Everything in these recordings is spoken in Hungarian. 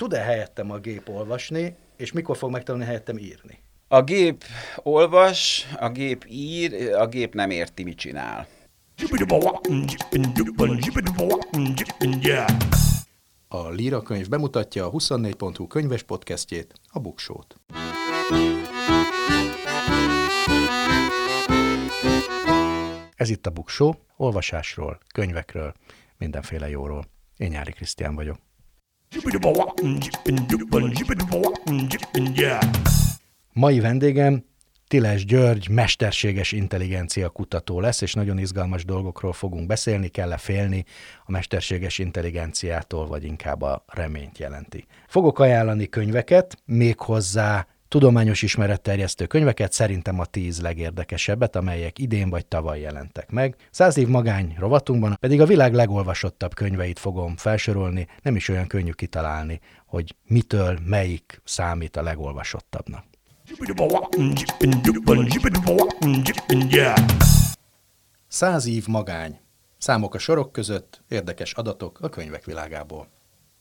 tud-e helyettem a gép olvasni, és mikor fog megtanulni helyettem írni? A gép olvas, a gép ír, a gép nem érti, mit csinál. A Líra könyv bemutatja a 24.hu könyves podcastjét, a Buksót. Ez itt a Buksó, olvasásról, könyvekről, mindenféle jóról. Én Nyári Krisztián vagyok. Mai vendégem Tiles György mesterséges intelligencia kutató lesz, és nagyon izgalmas dolgokról fogunk beszélni, kell-e félni a mesterséges intelligenciától, vagy inkább a reményt jelenti. Fogok ajánlani könyveket, méghozzá tudományos ismeretterjesztő könyveket, szerintem a tíz legérdekesebbet, amelyek idén vagy tavaly jelentek meg. Száz év magány rovatunkban pedig a világ legolvasottabb könyveit fogom felsorolni, nem is olyan könnyű kitalálni, hogy mitől melyik számít a legolvasottabbnak. Száz év magány. Számok a sorok között, érdekes adatok a könyvek világából.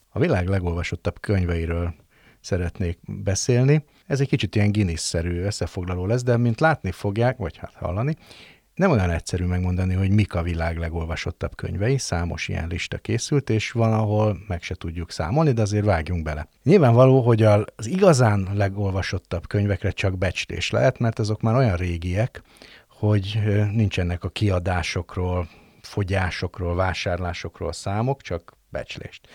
A világ legolvasottabb könyveiről szeretnék beszélni. Ez egy kicsit ilyen Guinness-szerű összefoglaló lesz, de mint látni fogják, vagy hát hallani, nem olyan egyszerű megmondani, hogy mik a világ legolvasottabb könyvei, számos ilyen lista készült, és van, ahol meg se tudjuk számolni, de azért vágjunk bele. Nyilvánvaló, hogy az igazán legolvasottabb könyvekre csak becslés lehet, mert azok már olyan régiek, hogy nincsenek a kiadásokról, fogyásokról, vásárlásokról számok, csak becslést.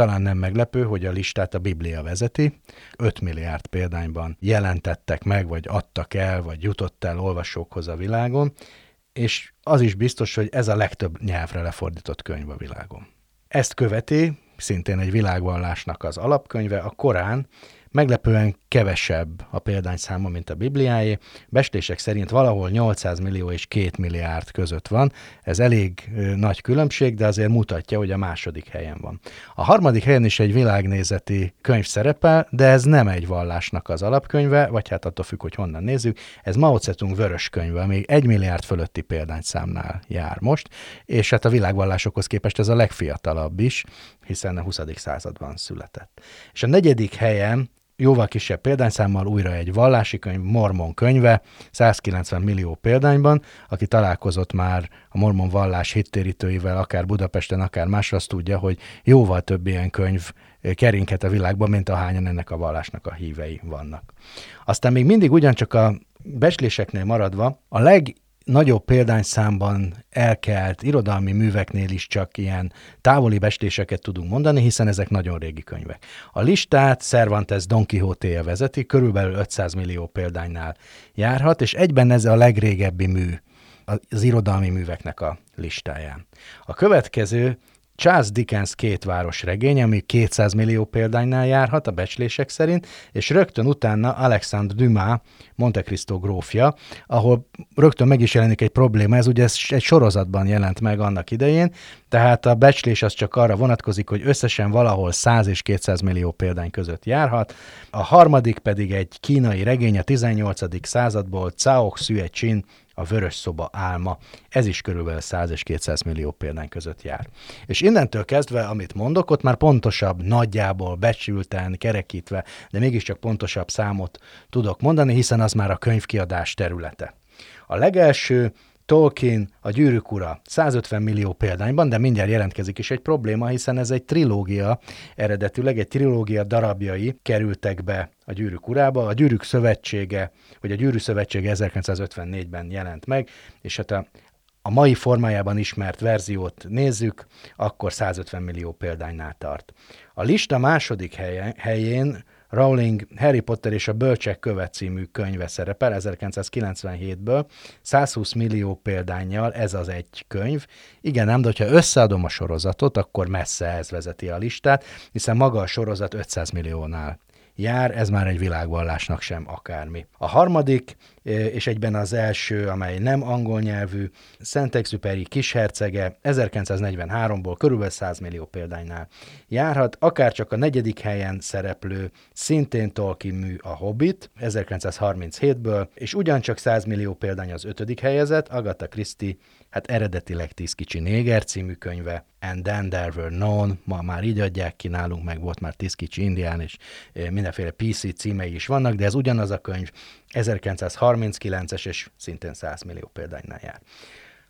Talán nem meglepő, hogy a listát a Biblia vezeti. 5 milliárd példányban jelentettek meg, vagy adtak el, vagy jutott el olvasókhoz a világon, és az is biztos, hogy ez a legtöbb nyelvre lefordított könyv a világon. Ezt követi, szintén egy világvallásnak az alapkönyve, a Korán, Meglepően kevesebb a példányszáma, mint a Bibliáé. Bestések szerint valahol 800 millió és 2 milliárd között van. Ez elég nagy különbség, de azért mutatja, hogy a második helyen van. A harmadik helyen is egy világnézeti könyv szerepel, de ez nem egy vallásnak az alapkönyve, vagy hát attól függ, hogy honnan nézzük. Ez Mao Zedong vörös könyve, még egy milliárd fölötti példányszámnál jár most, és hát a világvallásokhoz képest ez a legfiatalabb is, hiszen a 20. században született. És a negyedik helyen jóval kisebb példányszámmal újra egy vallási könyv, Mormon könyve, 190 millió példányban, aki találkozott már a mormon vallás hittérítőivel, akár Budapesten, akár másra, azt tudja, hogy jóval több ilyen könyv kerinket a világban, mint ahányan ennek a vallásnak a hívei vannak. Aztán még mindig ugyancsak a besléseknél maradva, a leg nagyobb példányszámban elkelt irodalmi műveknél is csak ilyen távoli bestéseket tudunk mondani, hiszen ezek nagyon régi könyvek. A listát Cervantes Don quixote vezeti, körülbelül 500 millió példánynál járhat, és egyben ez a legrégebbi mű az irodalmi műveknek a listáján. A következő Charles Dickens két város regény, ami 200 millió példánynál járhat a becslések szerint, és rögtön utána Alexandre Dumas, Monte Cristo grófja, ahol rögtön meg is jelenik egy probléma, ez ugye egy sorozatban jelent meg annak idején, tehát a becslés az csak arra vonatkozik, hogy összesen valahol 100 és 200 millió példány között járhat, a harmadik pedig egy kínai regény a 18. századból, Cao Xue Chin, a vörös szoba álma. Ez is körülbelül 100 és 200 millió példány között jár. És innentől kezdve, amit mondok, ott már pontosabb, nagyjából, becsülten, kerekítve, de mégiscsak pontosabb számot tudok mondani, hiszen az már a könyvkiadás területe. A legelső Tolkien, a Gyűrűk ura 150 millió példányban, de mindjárt jelentkezik is egy probléma, hiszen ez egy trilógia, eredetileg egy trilógia darabjai kerültek be a Gyűrűk urába. A Gyűrűk szövetsége, vagy a Gyűrű szövetsége 1954-ben jelent meg, és hát a, a mai formájában ismert verziót nézzük, akkor 150 millió példánynál tart. A lista második helyen, helyén Rowling Harry Potter és a Bölcsek követ című könyve szerepel 1997-ből, 120 millió példányjal ez az egy könyv. Igen, nem, de hogyha összeadom a sorozatot, akkor messze ez vezeti a listát, hiszen maga a sorozat 500 milliónál jár, ez már egy világvallásnak sem akármi. A harmadik és egyben az első, amely nem angol nyelvű, Szent-Exupéry kishercege 1943-ból körülbelül 100 millió példánynál járhat, akár csak a negyedik helyen szereplő, szintén Tolkien mű a Hobbit 1937-ből, és ugyancsak 100 millió példány az ötödik helyezett, Agatha Christie hát eredetileg Tíz kicsi néger című könyve, And Then There Were Known, ma már így adják ki nálunk, meg volt már Tíz kicsi indián, és eh, mindenféle PC címei is vannak, de ez ugyanaz a könyv, 1939-es, és szintén 100 millió példánynál jár.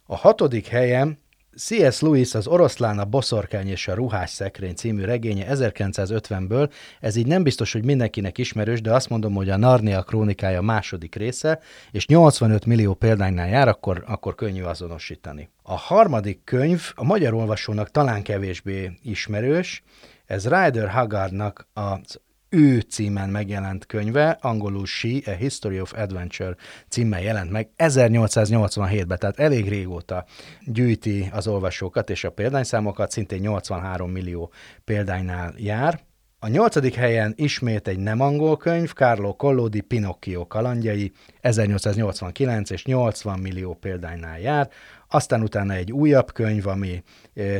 A hatodik helyem C.S. Lewis az Oroszlán, a boszorkány és a ruhás szekrény című regénye 1950-ből, ez így nem biztos, hogy mindenkinek ismerős, de azt mondom, hogy a Narnia krónikája második része, és 85 millió példánynál jár, akkor, akkor könnyű azonosítani. A harmadik könyv a magyar olvasónak talán kevésbé ismerős, ez Ryder Haggardnak az ő címen megjelent könyve, angolul She, A History of Adventure címmel jelent meg 1887-ben, tehát elég régóta gyűjti az olvasókat és a példányszámokat, szintén 83 millió példánynál jár. A nyolcadik helyen ismét egy nem angol könyv, Carlo Collodi Pinocchio kalandjai, 1889 és 80 millió példánynál jár. Aztán utána egy újabb könyv, ami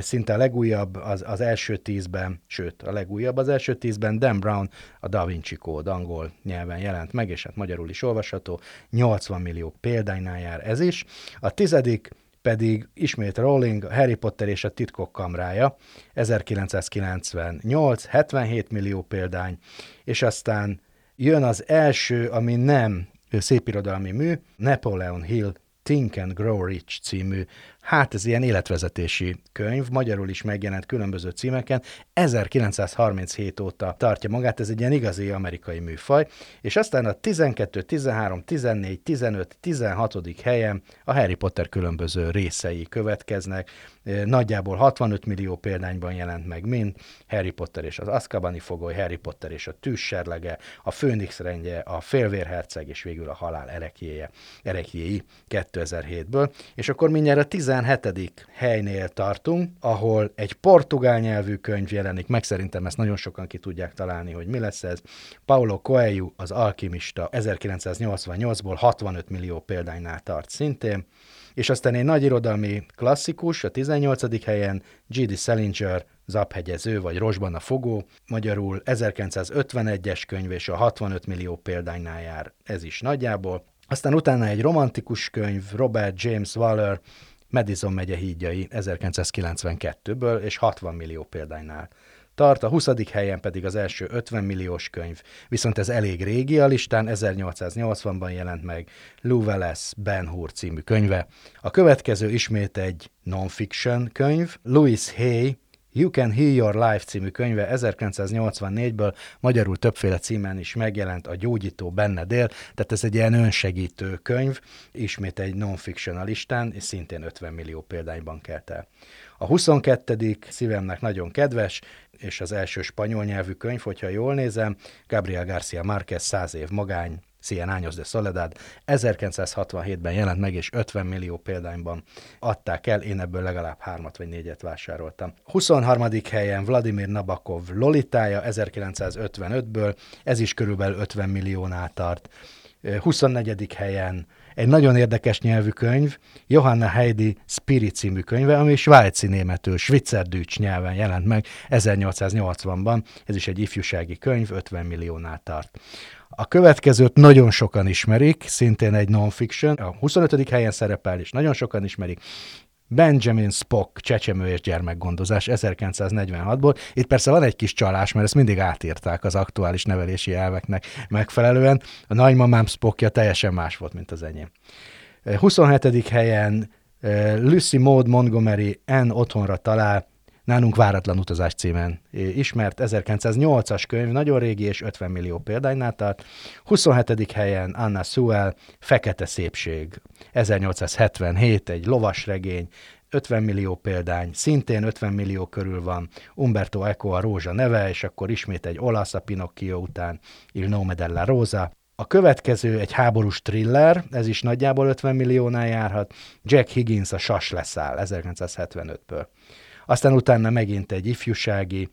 szinte a legújabb az, az első tízben, sőt, a legújabb az első tízben, Dan Brown, a Da Vinci Code angol nyelven jelent meg, és hát magyarul is olvasható, 80 millió példánynál jár ez is. A tizedik pedig ismét Rowling, Harry Potter és a titkok kamrája, 1998, 77 millió példány, és aztán jön az első, ami nem szépirodalmi mű, Napoleon Hill Think and Grow Rich című, hát ez ilyen életvezetési könyv, magyarul is megjelent különböző címeken, 1937 óta tartja magát, ez egy ilyen igazi amerikai műfaj, és aztán a 12, 13, 14, 15, 16. helyen a Harry Potter különböző részei következnek, nagyjából 65 millió példányban jelent meg mind, Harry Potter és az Azkabani fogoly, Harry Potter és a tűzserlege, a Főnix rendje, a Félvérherceg és végül a halál erekjéje, erekjéi 2007-ből, és akkor mindjárt a 17. helynél tartunk, ahol egy portugál nyelvű könyv jelenik meg, szerintem ezt nagyon sokan ki tudják találni, hogy mi lesz ez. Paulo Coelho, az alkimista 1988-ból 65 millió példánynál tart szintén, és aztán egy nagy irodalmi klasszikus, a 18. helyen G.D. Salinger, Zaphegyező vagy Rosban a fogó, magyarul 1951-es könyv és a 65 millió példánynál jár, ez is nagyjából. Aztán utána egy romantikus könyv, Robert James Waller, Madison megye hídjai 1992-ből és 60 millió példánynál tart, a 20. helyen pedig az első 50 milliós könyv, viszont ez elég régi a listán, 1880-ban jelent meg Wallace Ben Hur című könyve. A következő ismét egy non-fiction könyv, Louis Hay You Can Heal Your Life című könyve 1984-ből magyarul többféle címen is megjelent, a gyógyító benne dél, tehát ez egy ilyen önsegítő könyv, ismét egy non-fiction listán, és szintén 50 millió példányban kelt el. A 22. szívemnek nagyon kedves, és az első spanyol nyelvű könyv, hogyha jól nézem, Gabriel García Márquez 100 év magány, Cien Años de Soledad 1967-ben jelent meg, és 50 millió példányban adták el, én ebből legalább hármat vagy négyet vásároltam. 23. helyen Vladimir Nabokov Lolitája 1955-ből, ez is körülbelül 50 milliónál tart. 24. helyen egy nagyon érdekes nyelvű könyv, Johanna Heidi Spirit című könyve, ami svájci németül, Schwitzerdütsch nyelven jelent meg 1880-ban. Ez is egy ifjúsági könyv, 50 milliónál tart. A következőt nagyon sokan ismerik, szintén egy non-fiction, a 25. helyen szerepel, és nagyon sokan ismerik. Benjamin Spock, Csecsemő és gyermekgondozás 1946-ból. Itt persze van egy kis csalás, mert ezt mindig átírták az aktuális nevelési elveknek megfelelően. A nagymamám Spockja teljesen más volt, mint az enyém. 27. helyen eh, Lucy Maud Montgomery N otthonra talál, nálunk Váratlan utazás címen ismert, 1908-as könyv, nagyon régi és 50 millió példánynál tart. 27. helyen Anna Sewell, Fekete szépség, 1877, egy lovasregény, 50 millió példány, szintén 50 millió körül van Umberto Eco a Rózsa neve, és akkor ismét egy olasz a Pinocchio után Il nome della Rosa. A következő egy háborús thriller, ez is nagyjából 50 milliónál járhat, Jack Higgins a Sas leszáll 1975-ből aztán utána megint egy ifjúsági,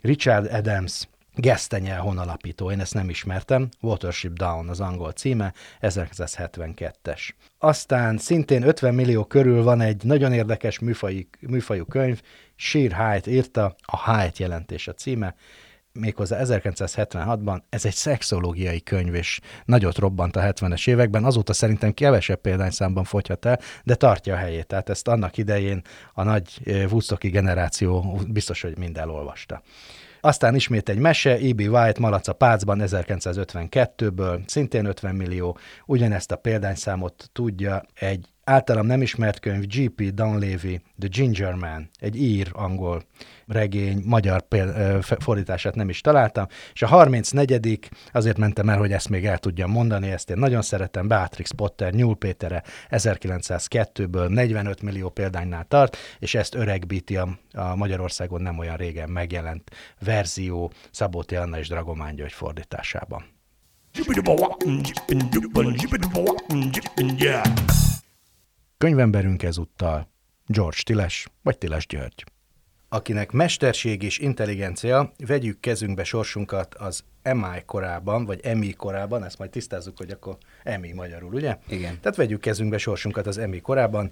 Richard Adams Gesztenye honalapító, én ezt nem ismertem, Watership Down az angol címe, 1972-es. Aztán szintén 50 millió körül van egy nagyon érdekes műfajú, műfajú könyv, Sheer Height írta, a Height jelentés a címe, méghozzá 1976-ban. Ez egy szexológiai könyv, és nagyot robbant a 70-es években. Azóta szerintem kevesebb példányszámban fogyhat el, de tartja a helyét. Tehát ezt annak idején a nagy Woodstocki generáció biztos, hogy mind elolvasta. Aztán ismét egy mese, E.B. White Malac a Pácban 1952-ből, szintén 50 millió, ugyanezt a példányszámot tudja egy általam nem ismert könyv G.P. Dunleavy, The Ginger Man, egy ír angol regény, magyar fordítását nem is találtam, és a 34 azért mentem el, hogy ezt még el tudjam mondani, ezt én nagyon szeretem, Beatrix Potter, Nyúl Pétere 1902-ből 45 millió példánynál tart, és ezt öregbíti a, a Magyarországon nem olyan régen megjelent verzió Szabóti Anna és Dragomán György fordításában. Könyvemberünk ezúttal George Tiles, vagy Tiles György. Akinek mesterség és intelligencia, vegyük kezünkbe sorsunkat az MI korában, vagy MI korában, ezt majd tisztázzuk, hogy akkor MI magyarul, ugye? Igen. Tehát vegyük kezünkbe sorsunkat az MI korában,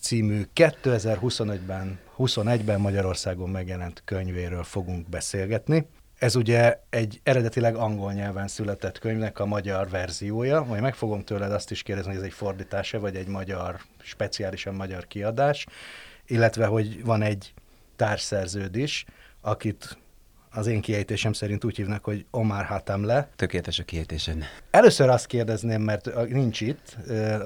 című 2025-ben, 21-ben Magyarországon megjelent könyvéről fogunk beszélgetni. Ez ugye egy eredetileg angol nyelven született könyvnek a magyar verziója, majd meg fogom tőled azt is kérdezni, hogy ez egy fordítása, vagy egy magyar, speciálisan magyar kiadás, illetve hogy van egy társszerződ is, akit az én kiejtésem szerint úgy hívnak, hogy Omar Hatamle. Tökéletes a kiejtésed. Először azt kérdezném, mert nincs itt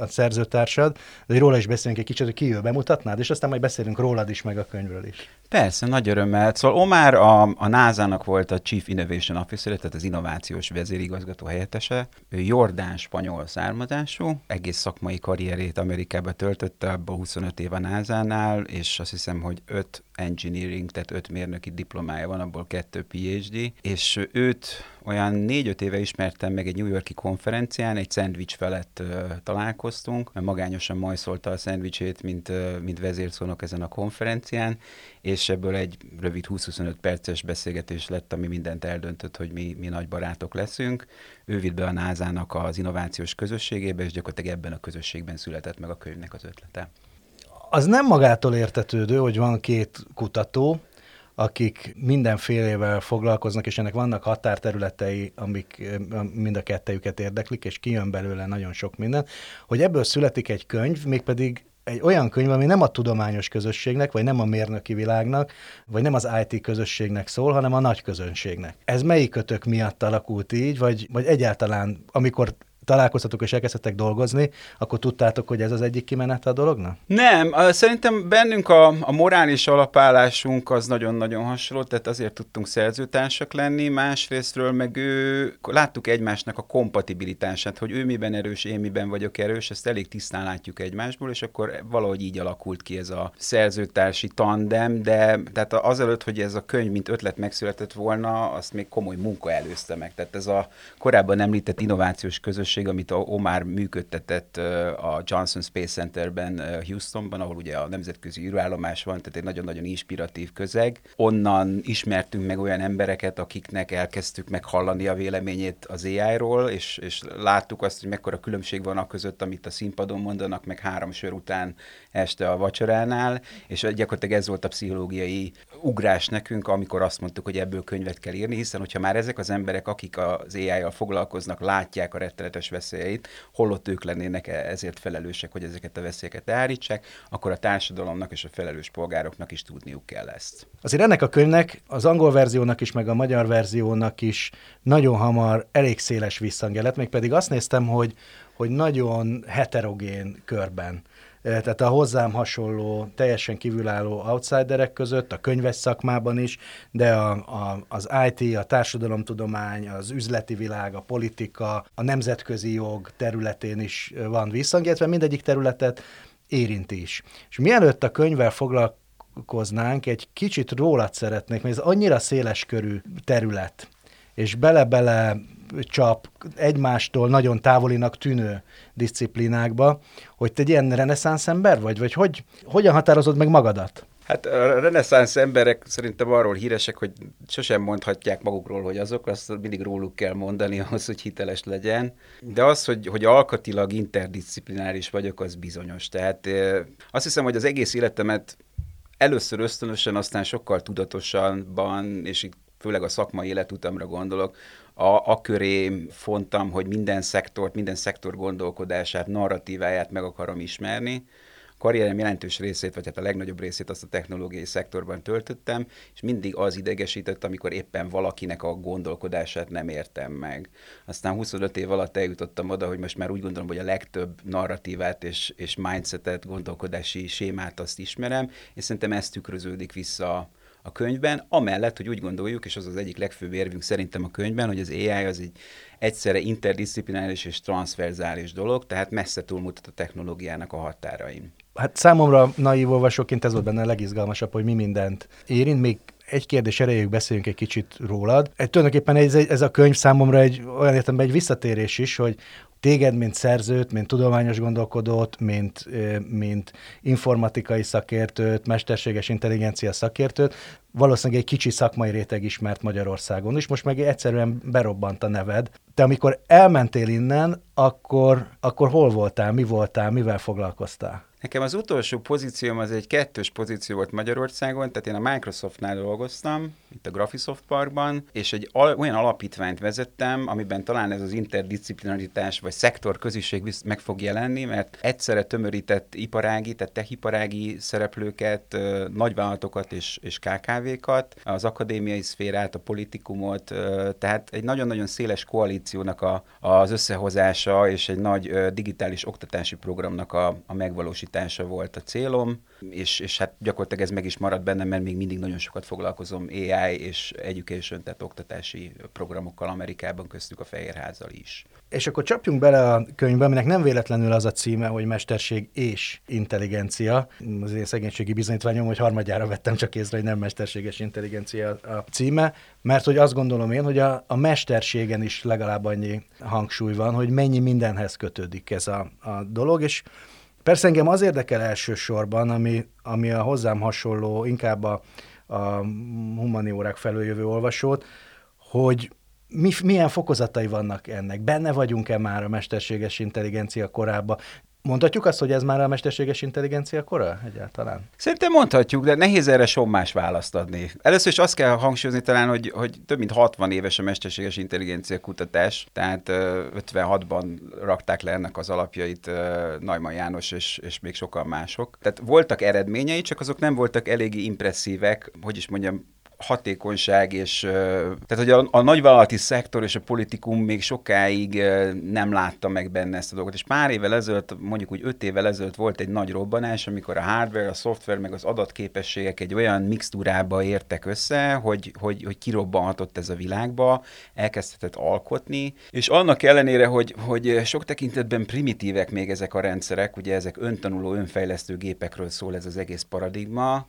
a szerzőtársad, de róla is beszélünk egy kicsit, hogy ki ő bemutatnád, és aztán majd beszélünk rólad is, meg a könyvről is. Persze, nagy örömmel. Szóval Omar a, a NASA-nak volt a Chief Innovation Officer, tehát az innovációs vezérigazgató helyettese. Ő jordán spanyol származású, egész szakmai karrierét Amerikába töltötte, abban 25 év a NASA-nál, és azt hiszem, hogy 5 engineering, tehát 5 mérnöki diplomája van, abból kettő PhD, és őt olyan négy-öt éve ismertem meg egy New Yorki konferencián, egy szendvics felett uh, találkoztunk, mert magányosan majszolta a szendvicsét, mint, uh, mint vezérszónok ezen a konferencián, és ebből egy rövid 20-25 perces beszélgetés lett, ami mindent eldöntött, hogy mi, mi nagy barátok leszünk. Ő vitt be a NASA-nak az innovációs közösségébe, és gyakorlatilag ebben a közösségben született meg a könyvnek az ötlete. Az nem magától értetődő, hogy van két kutató, akik mindenfélevel foglalkoznak, és ennek vannak határterületei, amik mind a kettejüket érdeklik, és kijön belőle nagyon sok minden, hogy ebből születik egy könyv, mégpedig egy olyan könyv, ami nem a tudományos közösségnek, vagy nem a mérnöki világnak, vagy nem az IT közösségnek szól, hanem a nagy közönségnek. Ez melyik kötök miatt alakult így, vagy, vagy egyáltalán, amikor találkoztatok és elkezdtetek dolgozni, akkor tudtátok, hogy ez az egyik kimenet a dolognak? Nem, szerintem bennünk a, a morális alapállásunk az nagyon-nagyon hasonló, tehát azért tudtunk szerzőtársak lenni, másrésztről meg ő, láttuk egymásnak a kompatibilitását, hogy ő miben erős, én miben vagyok erős, ezt elég tisztán látjuk egymásból, és akkor valahogy így alakult ki ez a szerzőtársi tandem, de tehát azelőtt, hogy ez a könyv mint ötlet megszületett volna, azt még komoly munka előzte meg. Tehát ez a korábban említett innovációs közösség közösség, amit a Omar működtetett a Johnson Space Centerben Houstonban, ahol ugye a nemzetközi űrállomás van, tehát egy nagyon-nagyon inspiratív közeg. Onnan ismertünk meg olyan embereket, akiknek elkezdtük meghallani a véleményét az AI-ról, és, és láttuk azt, hogy mekkora különbség van a között, amit a színpadon mondanak, meg három sör után este a vacsoránál, és gyakorlatilag ez volt a pszichológiai ugrás nekünk, amikor azt mondtuk, hogy ebből könyvet kell írni, hiszen hogyha már ezek az emberek, akik az AI-jal foglalkoznak, látják a rettenetes természetes veszélyeit, holott ők lennének e- ezért felelősek, hogy ezeket a veszélyeket elhárítsák, akkor a társadalomnak és a felelős polgároknak is tudniuk kell ezt. Azért ennek a könyvnek, az angol verziónak is, meg a magyar verziónak is nagyon hamar elég széles visszhangja lett, még pedig azt néztem, hogy, hogy nagyon heterogén körben tehát a hozzám hasonló, teljesen kívülálló outsiderek között, a könyves szakmában is, de a, a, az IT, a társadalomtudomány, az üzleti világ, a politika, a nemzetközi jog területén is van visszhang, illetve mindegyik területet érinti is. És mielőtt a könyvvel foglalkoznánk, egy kicsit rólad szeretnék, mert ez annyira széles körű terület, és bele-bele csap egymástól nagyon távolinak tűnő disziplinákba, hogy te egy ilyen reneszánsz ember vagy? Vagy hogy, hogyan határozod meg magadat? Hát a reneszánsz emberek szerintem arról híresek, hogy sosem mondhatják magukról, hogy azok, azt mindig róluk kell mondani ahhoz, hogy hiteles legyen. De az, hogy, hogy alkatilag interdisziplináris vagyok, az bizonyos. Tehát azt hiszem, hogy az egész életemet először ösztönösen, aztán sokkal tudatosabban, és itt főleg a szakmai életutamra gondolok, a, a köré fontam, hogy minden szektort, minden szektor gondolkodását, narratíváját meg akarom ismerni. A karrierem jelentős részét, vagy hát a legnagyobb részét azt a technológiai szektorban töltöttem, és mindig az idegesített, amikor éppen valakinek a gondolkodását nem értem meg. Aztán 25 év alatt eljutottam oda, hogy most már úgy gondolom, hogy a legtöbb narratívát és, és mindsetet, gondolkodási sémát azt ismerem, és szerintem ez tükröződik vissza a könyvben, amellett, hogy úgy gondoljuk, és az az egyik legfőbb érvünk szerintem a könyvben, hogy az AI az egy egyszerre interdisziplináris és transverzális dolog, tehát messze túlmutat a technológiának a határain. Hát számomra naív olvasóként ez volt benne a legizgalmasabb, hogy mi mindent érint, még egy kérdés erejéig beszéljünk egy kicsit rólad. Egy, tulajdonképpen ez, ez a könyv számomra egy olyan értelemben egy visszatérés is, hogy, téged, mint szerzőt, mint tudományos gondolkodót, mint, mint informatikai szakértőt, mesterséges intelligencia szakértőt, valószínűleg egy kicsi szakmai réteg ismert Magyarországon is, most meg egyszerűen berobbant a neved. Te amikor elmentél innen, akkor, akkor hol voltál, mi voltál, mivel foglalkoztál? Nekem az utolsó pozícióm az egy kettős pozíció volt Magyarországon, tehát én a Microsoftnál dolgoztam, itt a Graphisoft Parkban, és egy al- olyan alapítványt vezettem, amiben talán ez az interdisziplinaritás vagy szektor közösség meg fog jelenni, mert egyszerre tömörített iparági, tehát techiparági szereplőket, nagyvállalatokat és, és KKV-kat, az akadémiai szférát, a politikumot, tehát egy nagyon-nagyon széles koalíciónak a, az összehozása és egy nagy digitális oktatási programnak a, a megvalósítása megvalósítása volt a célom, és, és hát gyakorlatilag ez meg is maradt bennem, mert még mindig nagyon sokat foglalkozom AI és education, tehát oktatási programokkal Amerikában, köztük a Fehérházzal is. És akkor csapjunk bele a könyvbe, aminek nem véletlenül az a címe, hogy mesterség és intelligencia. Az én szegénységi bizonyítványom, hogy harmadjára vettem csak észre, hogy nem mesterséges intelligencia a címe, mert hogy azt gondolom én, hogy a, a mesterségen is legalább annyi hangsúly van, hogy mennyi mindenhez kötődik ez a, a dolog, és Persze engem az érdekel elsősorban, ami, ami a hozzám hasonló, inkább a, a humaniórák felől jövő olvasót, hogy mi, milyen fokozatai vannak ennek? Benne vagyunk-e már a mesterséges intelligencia korában? Mondhatjuk azt, hogy ez már a mesterséges intelligencia kora egyáltalán? Szerintem mondhatjuk, de nehéz erre sommás választ adni. Először is azt kell hangsúlyozni talán, hogy, hogy több mint 60 éves a mesterséges intelligencia kutatás, tehát 56-ban rakták le ennek az alapjait Najman János és, és még sokan mások. Tehát voltak eredményei, csak azok nem voltak eléggé impresszívek, hogy is mondjam, hatékonyság, és tehát hogy a, a nagyvállalati szektor és a politikum még sokáig nem látta meg benne ezt a dolgot. És pár évvel ezelőtt, mondjuk úgy öt évvel ezelőtt volt egy nagy robbanás, amikor a hardware, a szoftver, meg az adatképességek egy olyan mixtúrába értek össze, hogy, hogy, hogy kirobbanhatott ez a világba, elkezdhetett alkotni, és annak ellenére, hogy, hogy sok tekintetben primitívek még ezek a rendszerek, ugye ezek öntanuló, önfejlesztő gépekről szól ez az egész paradigma,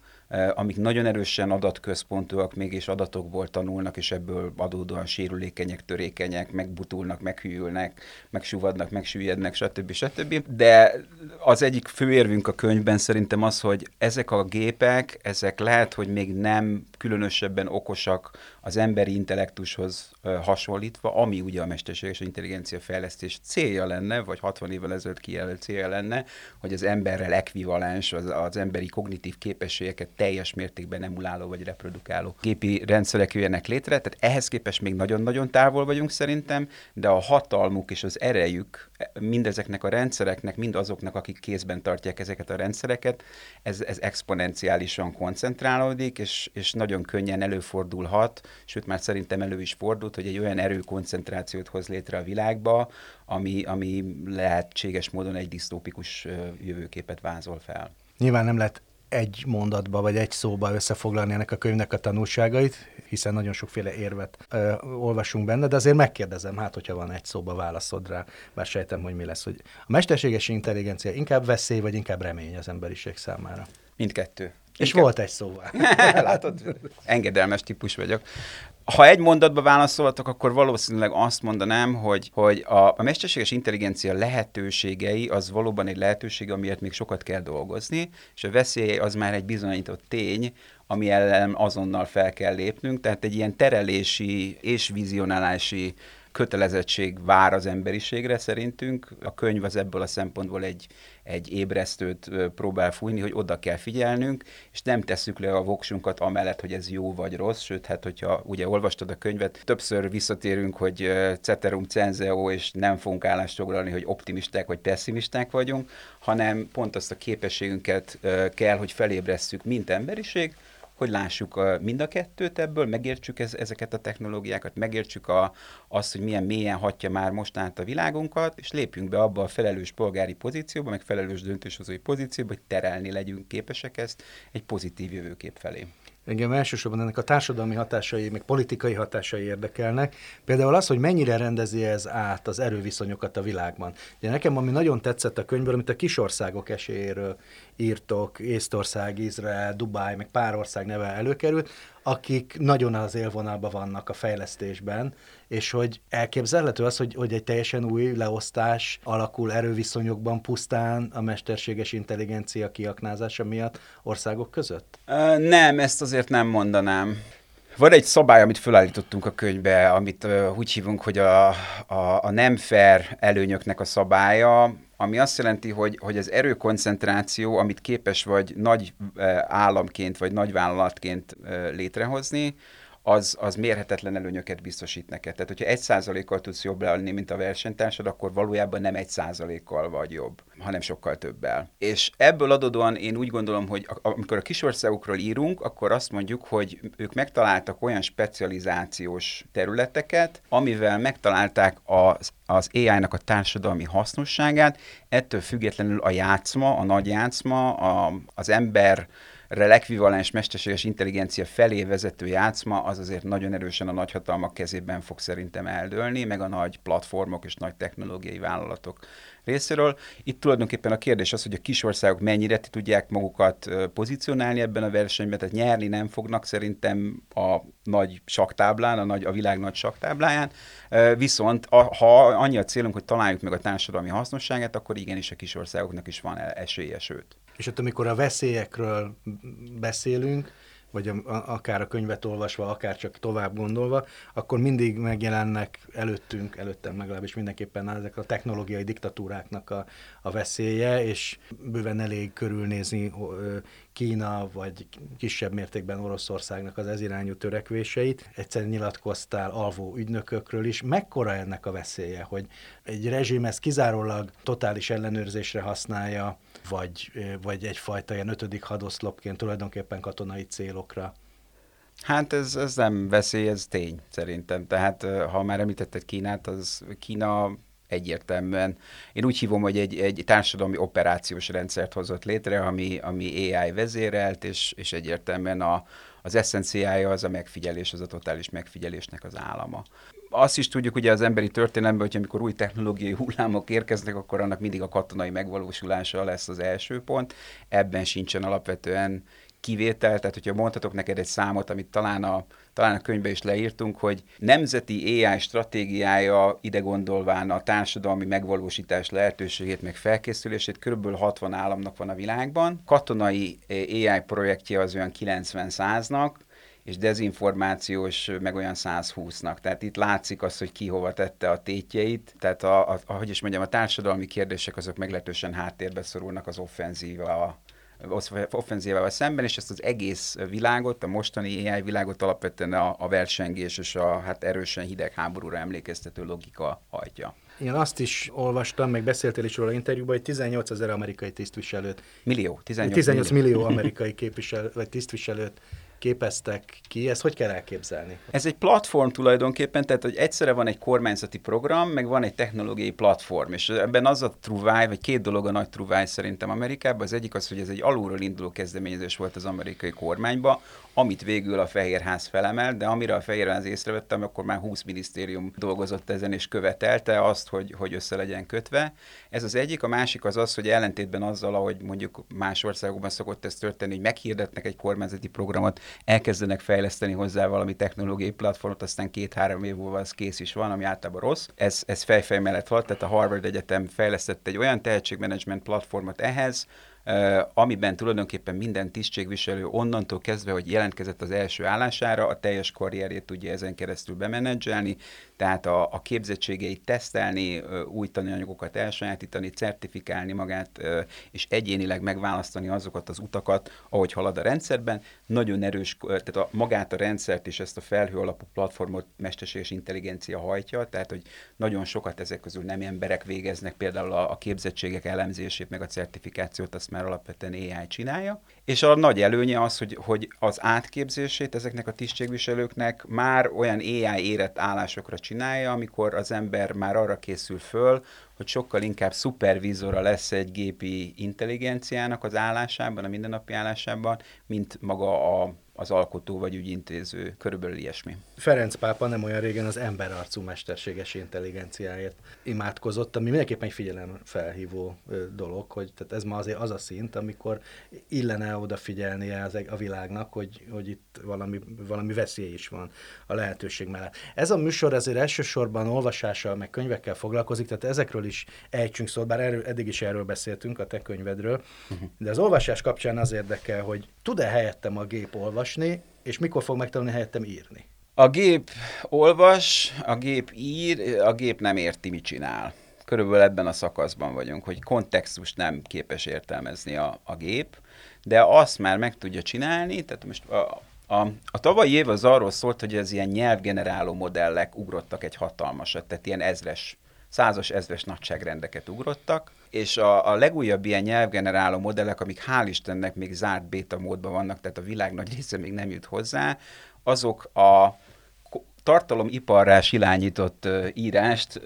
amik nagyon erősen adatközpontúak, mégis adatokból tanulnak, és ebből adódóan sérülékenyek, törékenyek, megbutulnak, meghűlnek, megsúvadnak, megsüllyednek, stb. stb. De az egyik fő érvünk a könyvben szerintem az, hogy ezek a gépek, ezek lehet, hogy még nem különösebben okosak az emberi intellektushoz hasonlítva, ami ugye a mesterséges intelligencia fejlesztés célja lenne, vagy 60 évvel ezelőtt kijelölt célja lenne, hogy az emberrel ekvivalens, az, az emberi kognitív képességeket teljes mértékben emuláló vagy reprodukáló gépi rendszerek jöjjenek létre, tehát ehhez képest még nagyon-nagyon távol vagyunk szerintem, de a hatalmuk és az erejük mindezeknek a rendszereknek, mind azoknak, akik kézben tartják ezeket a rendszereket, ez, ez exponenciálisan koncentrálódik, és, és nagyon könnyen előfordulhat, sőt már szerintem elő is fordult, hogy egy olyan erőkoncentrációt hoz létre a világba, ami, ami lehetséges módon egy disztópikus jövőképet vázol fel. Nyilván nem lehet egy mondatba vagy egy szóba összefoglalni ennek a könyvnek a tanulságait, hiszen nagyon sokféle érvet ö, olvasunk benne, de azért megkérdezem, hát hogyha van egy szóba válaszod rá, bár sejtem, hogy mi lesz, hogy a mesterséges intelligencia inkább veszély, vagy inkább remény az emberiség számára? Mindkettő. És Inkább... volt egy szóval. Látod? Engedelmes típus vagyok. Ha egy mondatba válaszolhatok, akkor valószínűleg azt mondanám, hogy, hogy a, a mesterséges intelligencia lehetőségei az valóban egy lehetőség, amiért még sokat kell dolgozni, és a veszély az már egy bizonyított tény, ami ellen azonnal fel kell lépnünk, tehát egy ilyen terelési és vizionálási kötelezettség vár az emberiségre szerintünk. A könyv az ebből a szempontból egy, egy ébresztőt próbál fújni, hogy oda kell figyelnünk, és nem tesszük le a voksunkat amellett, hogy ez jó vagy rossz, sőt, hát hogyha ugye olvastad a könyvet, többször visszatérünk, hogy ceterum cenzeo, és nem fogunk állást foglalni, hogy optimisták vagy pessimisták vagyunk, hanem pont azt a képességünket kell, hogy felébresszük, mint emberiség, hogy lássuk mind a kettőt ebből, megértsük ez, ezeket a technológiákat, megértsük a, azt, hogy milyen mélyen hatja már most a világunkat, és lépjünk be abba a felelős polgári pozícióba, meg felelős döntéshozói pozícióba, hogy terelni legyünk képesek ezt egy pozitív jövőkép felé. Engem elsősorban ennek a társadalmi hatásai, meg politikai hatásai érdekelnek. Például az, hogy mennyire rendezi ez át az erőviszonyokat a világban. Ugye nekem ami nagyon tetszett a könyvből, amit a kisországok esélyéről írtok, Észtország, Izrael, Dubáj, meg pár ország neve előkerült, akik nagyon az élvonalban vannak a fejlesztésben, és hogy elképzelhető az, hogy, hogy egy teljesen új leosztás alakul erőviszonyokban pusztán a mesterséges intelligencia kiaknázása miatt országok között? Nem, ezt azért nem mondanám. Van egy szabály, amit felállítottunk a könyvbe, amit uh, úgy hívunk, hogy a, a, a nem fair előnyöknek a szabálya, ami azt jelenti, hogy, hogy az erőkoncentráció, amit képes vagy nagy államként, vagy nagy vállalatként létrehozni, az, az mérhetetlen előnyöket biztosít neked. Tehát, hogyha egy százalékkal tudsz jobb lenni, mint a versenytársad, akkor valójában nem egy százalékkal vagy jobb, hanem sokkal többel. És ebből adódóan én úgy gondolom, hogy amikor a kisországokról írunk, akkor azt mondjuk, hogy ők megtaláltak olyan specializációs területeket, amivel megtalálták az, az AI-nak a társadalmi hasznosságát, ettől függetlenül a játszma, a nagy játszma, a, az ember ekvivalens mesterséges intelligencia felé vezető játszma, az azért nagyon erősen a nagyhatalmak kezében fog szerintem eldőlni, meg a nagy platformok és nagy technológiai vállalatok részéről. Itt tulajdonképpen a kérdés az, hogy a kis országok mennyire tudják magukat pozícionálni ebben a versenyben, tehát nyerni nem fognak szerintem a nagy saktáblán, a, nagy, a világ nagy saktábláján, viszont a, ha annyi a célunk, hogy találjuk meg a társadalmi hasznosságát, akkor igenis a kis országoknak is van esélye, sőt. És ott, amikor a veszélyekről beszélünk, vagy a, a, akár a könyvet olvasva, akár csak tovább gondolva, akkor mindig megjelennek előttünk, előttem legalábbis mindenképpen ezek a technológiai diktatúráknak a, a veszélye, és bőven elég körülnézni Kína, vagy kisebb mértékben Oroszországnak az ezirányú törekvéseit. Egyszer nyilatkoztál alvó ügynökökről is. Mekkora ennek a veszélye, hogy egy rezsim ezt kizárólag totális ellenőrzésre használja, vagy, vagy egyfajta ilyen ötödik hadoszlopként tulajdonképpen katonai célokra? Hát ez, ez nem veszély, ez tény szerintem. Tehát ha már említetted Kínát, az Kína egyértelműen, én úgy hívom, hogy egy, egy társadalmi operációs rendszert hozott létre, ami, ami AI vezérelt, és, és egyértelműen a, az eszenciája az a megfigyelés, az a totális megfigyelésnek az állama. Azt is tudjuk ugye az emberi történelemben, hogy amikor új technológiai hullámok érkeznek, akkor annak mindig a katonai megvalósulása lesz az első pont. Ebben sincsen alapvetően kivétel, tehát hogyha mondhatok neked egy számot, amit talán a, talán a könyvben is leírtunk, hogy nemzeti AI stratégiája ide gondolván a társadalmi megvalósítás lehetőségét, meg felkészülését, körülbelül 60 államnak van a világban. Katonai AI projektje az olyan 90-100-nak, és dezinformációs meg olyan 120-nak. Tehát itt látszik az, hogy ki hova tette a tétjeit. Tehát, a, a, ahogy is mondjam, a társadalmi kérdések azok meglehetősen háttérbe szorulnak az offenzíva offenzívával szemben, és ezt az egész világot, a mostani AI világot alapvetően a, a versengés és a hát erősen hidegháborúra emlékeztető logika hajtja. Én azt is olvastam, meg beszéltél is róla interjúban, hogy 18 ezer amerikai tisztviselőt. Millió, 18, 18 millió. millió amerikai képviselő, vagy tisztviselőt képeztek ki, ezt hogy kell elképzelni? Ez egy platform tulajdonképpen, tehát hogy egyszerre van egy kormányzati program, meg van egy technológiai platform, és ebben az a truváj, vagy két dolog a nagy truváj szerintem Amerikában. Az egyik az, hogy ez egy alulról induló kezdeményezés volt az amerikai kormányba, amit végül a Fehérház felemel, de amire a Fehérház észrevettem, akkor már 20 minisztérium dolgozott ezen és követelte azt, hogy, hogy össze legyen kötve. Ez az egyik, a másik az az, hogy ellentétben azzal, ahogy mondjuk más országokban szokott ez történni, hogy meghirdetnek egy kormányzati programot, elkezdenek fejleszteni hozzá valami technológiai platformot, aztán két-három év múlva az kész is van, ami általában rossz. Ez, ez fejfej mellett volt, tehát a Harvard Egyetem fejlesztett egy olyan tehetségmenedzsment platformot ehhez, amiben tulajdonképpen minden tisztségviselő onnantól kezdve, hogy jelentkezett az első állására, a teljes karrierjét tudja ezen keresztül bemenedzselni, tehát a, a képzettségeit tesztelni, új tananyagokat elsajátítani, certifikálni magát, és egyénileg megválasztani azokat az utakat, ahogy halad a rendszerben. Nagyon erős, tehát a, magát a rendszert és ezt a felhő alapú platformot mesterséges intelligencia hajtja, tehát hogy nagyon sokat ezek közül nem emberek végeznek, például a, a képzettségek elemzését, meg a certifikációt, azt már alapvetően AI csinálja. És a nagy előnye az, hogy, hogy az átképzését ezeknek a tisztségviselőknek már olyan AI érett állásokra csinálja, amikor az ember már arra készül föl, hogy sokkal inkább szupervízora lesz egy gépi intelligenciának az állásában, a mindennapi állásában, mint maga a az alkotó vagy ügyintéző, körülbelül ilyesmi. Ferenc pápa nem olyan régen az emberarcú mesterséges intelligenciáért imádkozott, ami mindenképpen egy figyelem felhívó dolog, hogy tehát ez ma azért az a szint, amikor illene odafigyelnie az, a világnak, hogy, hogy itt valami, valami veszély is van a lehetőség mellett. Ez a műsor azért elsősorban olvasással, meg könyvekkel foglalkozik, tehát ezekről is ejtsünk szó, bár erről, eddig is erről beszéltünk, a te könyvedről, uh-huh. de az olvasás kapcsán az érdekel, hogy tud-e helyettem a gép olvasni, és mikor fog megtanulni helyettem írni? A gép olvas, a gép ír, a gép nem érti, mit csinál. Körülbelül ebben a szakaszban vagyunk, hogy kontextust nem képes értelmezni a, a gép, de azt már meg tudja csinálni, tehát most a, a, a tavalyi év az arról szólt, hogy ez ilyen nyelvgeneráló modellek ugrottak egy hatalmasat, tehát ilyen ezres, százas ezres nagyságrendeket ugrottak, és a, a legújabb ilyen nyelvgeneráló modellek, amik hál' Istennek még zárt beta módban vannak, tehát a világ nagy része még nem jut hozzá, azok a tartalomiparrás irányított írást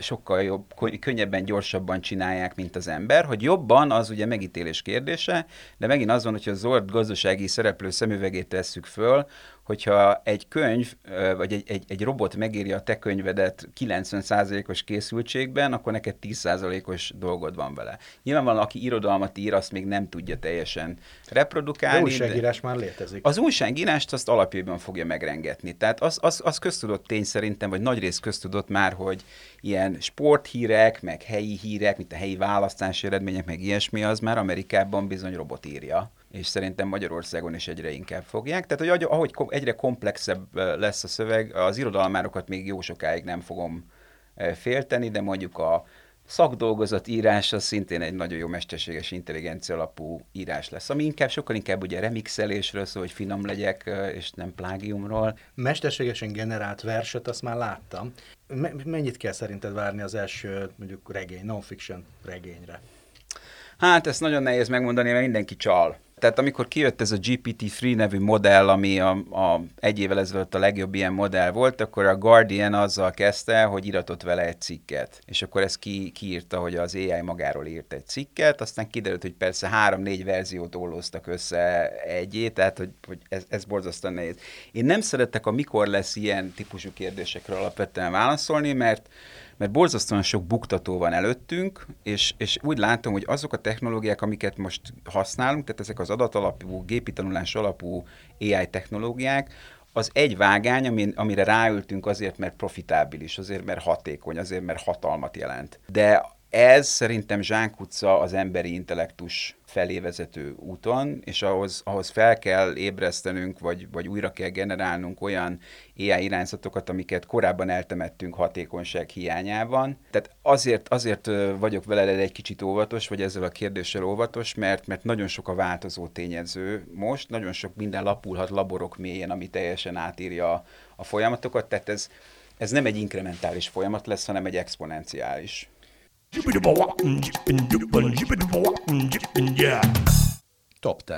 sokkal jobb, könnyebben, gyorsabban csinálják, mint az ember. Hogy jobban, az ugye megítélés kérdése, de megint az van, hogyha a zord gazdasági szereplő szemüvegét tesszük föl, hogyha egy könyv, vagy egy, egy, egy robot megírja a te könyvedet 90%-os készültségben, akkor neked 10%-os dolgod van vele. Nyilvánvalóan, aki irodalmat ír, azt még nem tudja teljesen reprodukálni. Az újságírás már létezik. Az újságírást azt alapjában fogja megrengetni. Tehát az, az, az köztudott tény szerintem, vagy nagyrészt köztudott már, hogy ilyen sporthírek, meg helyi hírek, mint a helyi választási eredmények, meg ilyesmi, az már Amerikában bizony robot írja és szerintem Magyarországon is egyre inkább fogják. Tehát, hogy ahogy egyre komplexebb lesz a szöveg, az irodalmárokat még jó sokáig nem fogom félteni, de mondjuk a szakdolgozat írás az szintén egy nagyon jó mesterséges intelligencia alapú írás lesz, ami inkább sokkal inkább ugye remixelésről szól, hogy finom legyek, és nem plágiumról. Mesterségesen generált verset azt már láttam. mennyit kell szerinted várni az első mondjuk regény, non-fiction regényre? Hát ezt nagyon nehéz megmondani, mert mindenki csal. Tehát amikor kijött ez a GPT-3 nevű modell, ami a, a egy évvel ezelőtt a legjobb ilyen modell volt, akkor a Guardian azzal kezdte, hogy iratott vele egy cikket. És akkor ezt ki, kiírta, hogy az AI magáról írt egy cikket, aztán kiderült, hogy persze három-négy verziót ollóztak össze egyé, tehát hogy, hogy ez, ez borzasztóan nehéz. Én nem szeretek a mikor lesz ilyen típusú kérdésekről alapvetően válaszolni, mert mert borzasztóan sok buktató van előttünk, és, és úgy látom, hogy azok a technológiák, amiket most használunk, tehát ezek az adatalapú, gépi tanulás alapú AI technológiák, az egy vágány, amin, amire ráültünk azért, mert profitábilis, azért, mert hatékony, azért, mert hatalmat jelent. De ez szerintem zsánkutca az emberi intellektus felé vezető úton, és ahhoz, ahhoz fel kell ébresztenünk, vagy, vagy újra kell generálnunk olyan AI irányzatokat, amiket korábban eltemettünk hatékonyság hiányában. Tehát azért, azért vagyok vele egy kicsit óvatos, vagy ezzel a kérdéssel óvatos, mert, mert nagyon sok a változó tényező most, nagyon sok minden lapulhat laborok mélyén, ami teljesen átírja a folyamatokat, tehát ez, ez nem egy inkrementális folyamat lesz, hanem egy exponenciális. Top 10.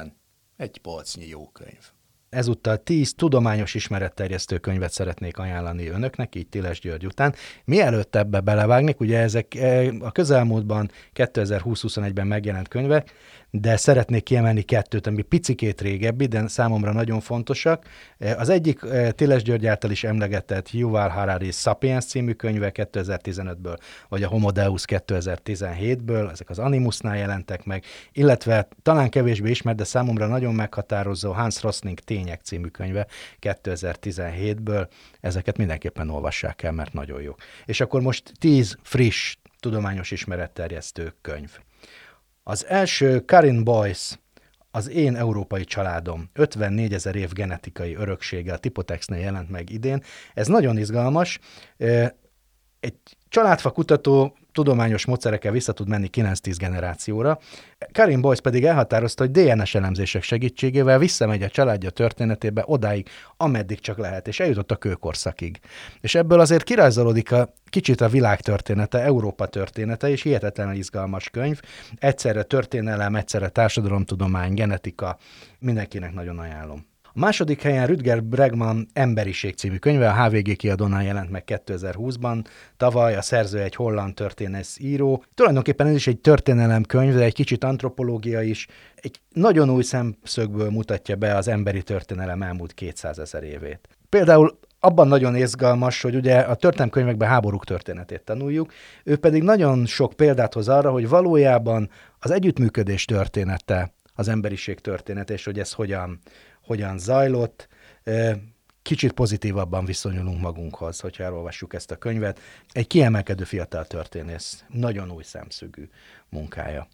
Egy polcnyi jó könyv. ezúttal 10 tudományos ismeretterjesztő könyvet szeretnék ajánlani önöknek, így Tiles György után. Mielőtt ebbe belevágnék, ugye ezek eh, a közelmúltban 2020-21-ben megjelent könyvek, de szeretnék kiemelni kettőt, ami picikét régebbi, de számomra nagyon fontosak. Eh, az egyik eh, Tiles György által is emlegetett Yuval Harari Sapiens című könyve 2015-ből, vagy a Homo Deus 2017-ből, ezek az Animusnál jelentek meg, illetve talán kevésbé ismert, de számomra nagyon meghatározó Hans Rosling Tények című könyve 2017-ből. Ezeket mindenképpen olvassák el, mert nagyon jó. És akkor most tíz friss tudományos ismeretterjesztő könyv. Az első Karin Boyce, az én európai családom, 54 ezer év genetikai öröksége, a Tipotexnél jelent meg idén. Ez nagyon izgalmas. Egy családfa kutató tudományos módszerekkel vissza tud menni 9-10 generációra. Karin Boyce pedig elhatározta, hogy DNS elemzések segítségével visszamegy a családja történetébe odáig, ameddig csak lehet, és eljutott a kőkorszakig. És ebből azért kirajzolódik a kicsit a világ története, Európa története, és hihetetlenül izgalmas könyv. Egyszerre történelem, egyszerre társadalomtudomány, genetika, mindenkinek nagyon ajánlom. A második helyen Rüdger Bregman Emberiség című könyve, a HVG kiadónál jelent meg 2020-ban. Tavaly a szerző egy holland történész író. Tulajdonképpen ez is egy történelemkönyv, de egy kicsit antropológia is. Egy nagyon új szemszögből mutatja be az emberi történelem elmúlt 200 ezer évét. Például abban nagyon izgalmas, hogy ugye a történelmkönyvekben háborúk történetét tanuljuk, ő pedig nagyon sok példát hoz arra, hogy valójában az együttműködés története, az emberiség története, és hogy ez hogyan, hogyan zajlott. Kicsit pozitívabban viszonyulunk magunkhoz, hogyha elolvassuk ezt a könyvet. Egy kiemelkedő fiatal történész, nagyon új szemszögű munkája.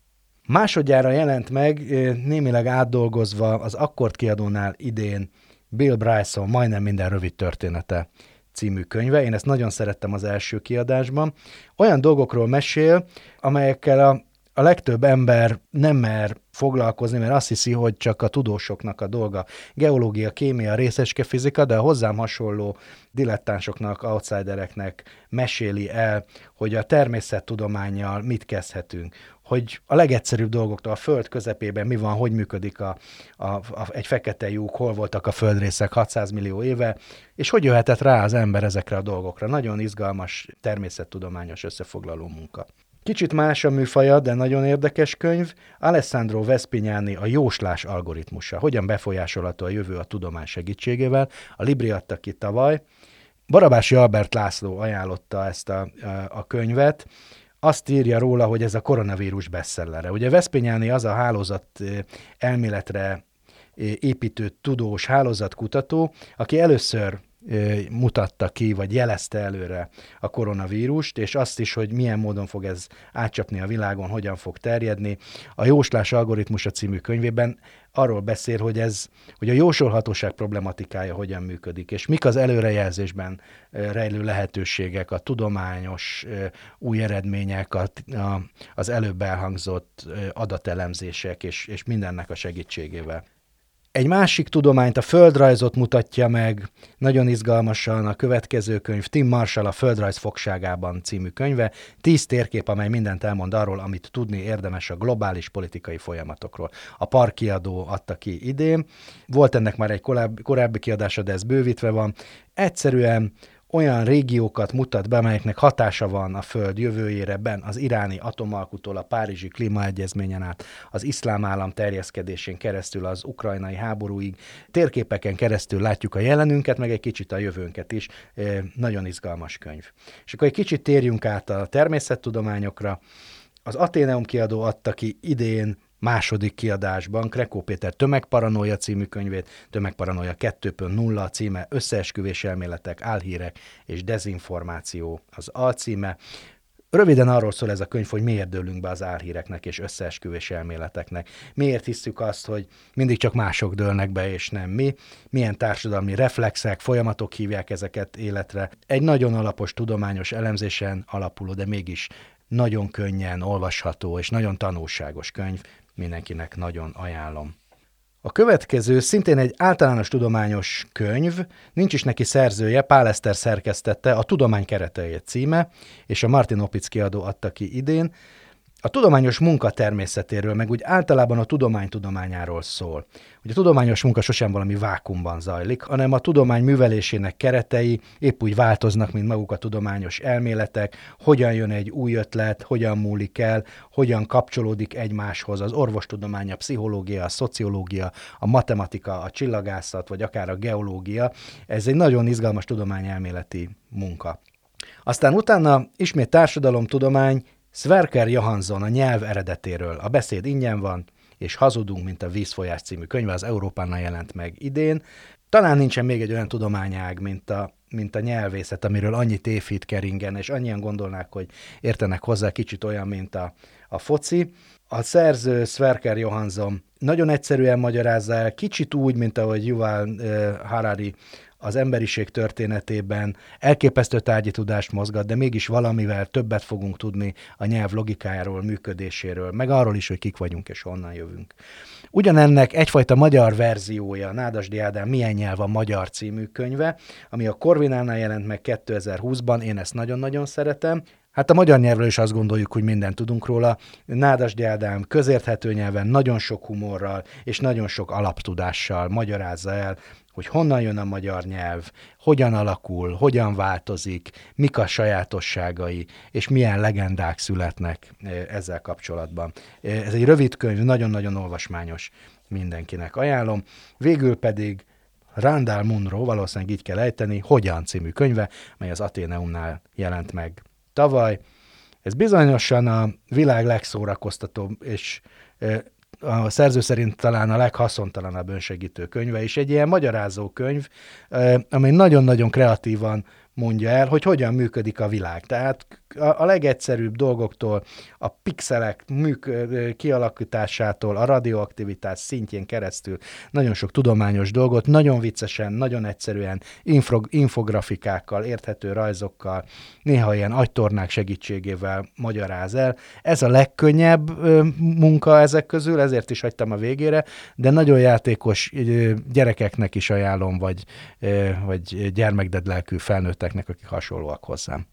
Másodjára jelent meg, némileg átdolgozva az Akkord kiadónál idén Bill Bryson majdnem minden rövid története című könyve. Én ezt nagyon szerettem az első kiadásban. Olyan dolgokról mesél, amelyekkel a a legtöbb ember nem mer foglalkozni, mert azt hiszi, hogy csak a tudósoknak a dolga. Geológia, kémia, részeske fizika, de a hozzám hasonló dilettánsoknak, outsidereknek meséli el, hogy a természettudományjal mit kezdhetünk, hogy a legegyszerűbb dolgoktól a föld közepében mi van, hogy működik a, a, a, egy fekete lyuk, hol voltak a földrészek 600 millió éve, és hogy jöhetett rá az ember ezekre a dolgokra. Nagyon izgalmas természettudományos összefoglaló munka. Kicsit más a műfaja, de nagyon érdekes könyv. Alessandro Vespignani a jóslás algoritmusa. Hogyan befolyásolható a jövő a tudomány segítségével. A Libri adta ki tavaly. Barabási Albert László ajánlotta ezt a, a, könyvet. Azt írja róla, hogy ez a koronavírus bestsellere. Ugye Vespignani az a hálózat elméletre építő tudós hálózatkutató, aki először mutatta ki, vagy jelezte előre a koronavírust, és azt is, hogy milyen módon fog ez átcsapni a világon, hogyan fog terjedni. A jóslás algoritmusa című könyvében arról beszél, hogy ez, hogy a jósolhatóság problematikája hogyan működik, és mik az előrejelzésben rejlő lehetőségek, a tudományos új eredmények, a, az előbb elhangzott adatelemzések, és, és mindennek a segítségével. Egy másik tudományt, a földrajzot mutatja meg nagyon izgalmasan a következő könyv, Tim Marshall a Földrajz fogságában című könyve, tíz térkép, amely mindent elmond arról, amit tudni érdemes a globális politikai folyamatokról. A parkiadó adta ki idén, volt ennek már egy korábbi, korábbi kiadása, de ez bővítve van. Egyszerűen olyan régiókat mutat be, amelyeknek hatása van a Föld jövőjére, ben az iráni atomalkutól a Párizsi klímaegyezményen át, az iszlám állam terjeszkedésén keresztül az ukrajnai háborúig, térképeken keresztül látjuk a jelenünket, meg egy kicsit a jövőnket is. Nagyon izgalmas könyv. És akkor egy kicsit térjünk át a természettudományokra. Az Ateneum kiadó adta ki idén második kiadásban Krekó Péter Tömegparanója című könyvét, Tömegparanója 2.0 címe, Összeesküvés elméletek, álhírek és dezinformáció az alcíme. Röviden arról szól ez a könyv, hogy miért dőlünk be az álhíreknek és összeesküvés elméleteknek. Miért hiszük azt, hogy mindig csak mások dőlnek be, és nem mi. Milyen társadalmi reflexek, folyamatok hívják ezeket életre. Egy nagyon alapos tudományos elemzésen alapuló, de mégis nagyon könnyen olvasható és nagyon tanulságos könyv mindenkinek nagyon ajánlom. A következő szintén egy általános tudományos könyv, nincs is neki szerzője, Pál Eszter szerkesztette, a Tudomány keretei címe, és a Martin Opitz kiadó adta ki idén. A tudományos munka természetéről, meg úgy általában a tudomány tudományáról szól. Ugye a tudományos munka sosem valami vákumban zajlik, hanem a tudomány művelésének keretei épp úgy változnak, mint maguk a tudományos elméletek, hogyan jön egy új ötlet, hogyan múlik el, hogyan kapcsolódik egymáshoz az orvostudomány, a pszichológia, a szociológia, a matematika, a csillagászat, vagy akár a geológia. Ez egy nagyon izgalmas tudományelméleti munka. Aztán utána ismét társadalomtudomány, Sverker Johansson a nyelv eredetéről. A beszéd ingyen van, és Hazudunk, mint a Vízfolyás című könyve, az Európánál jelent meg idén. Talán nincsen még egy olyan tudományág, mint a, mint a nyelvészet, amiről annyi tévhit keringen, és annyian gondolnák, hogy értenek hozzá kicsit olyan, mint a, a foci. A szerző Sverker Johansson nagyon egyszerűen magyarázza el, kicsit úgy, mint ahogy Yuval uh, Harari az emberiség történetében elképesztő tárgyi tudást mozgat, de mégis valamivel többet fogunk tudni a nyelv logikájáról, működéséről, meg arról is, hogy kik vagyunk és honnan jövünk. Ugyanennek egyfajta magyar verziója, Nádasdi Ádám Milyen nyelv a magyar című könyve, ami a Korvinánál jelent meg 2020-ban, én ezt nagyon-nagyon szeretem, Hát a magyar nyelvről is azt gondoljuk, hogy mindent tudunk róla. Nádas Ádám közérthető nyelven, nagyon sok humorral és nagyon sok alaptudással magyarázza el, hogy honnan jön a magyar nyelv, hogyan alakul, hogyan változik, mik a sajátosságai, és milyen legendák születnek ezzel kapcsolatban. Ez egy rövid könyv, nagyon-nagyon olvasmányos, mindenkinek ajánlom. Végül pedig Randall Munro, valószínűleg így kell ejteni, Hogyan című könyve, mely az Ateneumnál jelent meg tavaly. Ez bizonyosan a világ legszórakoztatóbb és a szerző szerint talán a leghaszontalanabb önsegítő könyve, és egy ilyen magyarázó könyv, amely nagyon-nagyon kreatívan mondja el, hogy hogyan működik a világ. Tehát a, a legegyszerűbb dolgoktól, a pixelek műk, kialakításától, a radioaktivitás szintjén keresztül nagyon sok tudományos dolgot, nagyon viccesen, nagyon egyszerűen, infro, infografikákkal, érthető rajzokkal, néha ilyen agytornák segítségével magyaráz el. Ez a legkönnyebb munka ezek közül, ezért is hagytam a végére, de nagyon játékos gyerekeknek is ajánlom, vagy, vagy gyermekdedlelkű felnőtteknek, akik hasonlóak hozzám.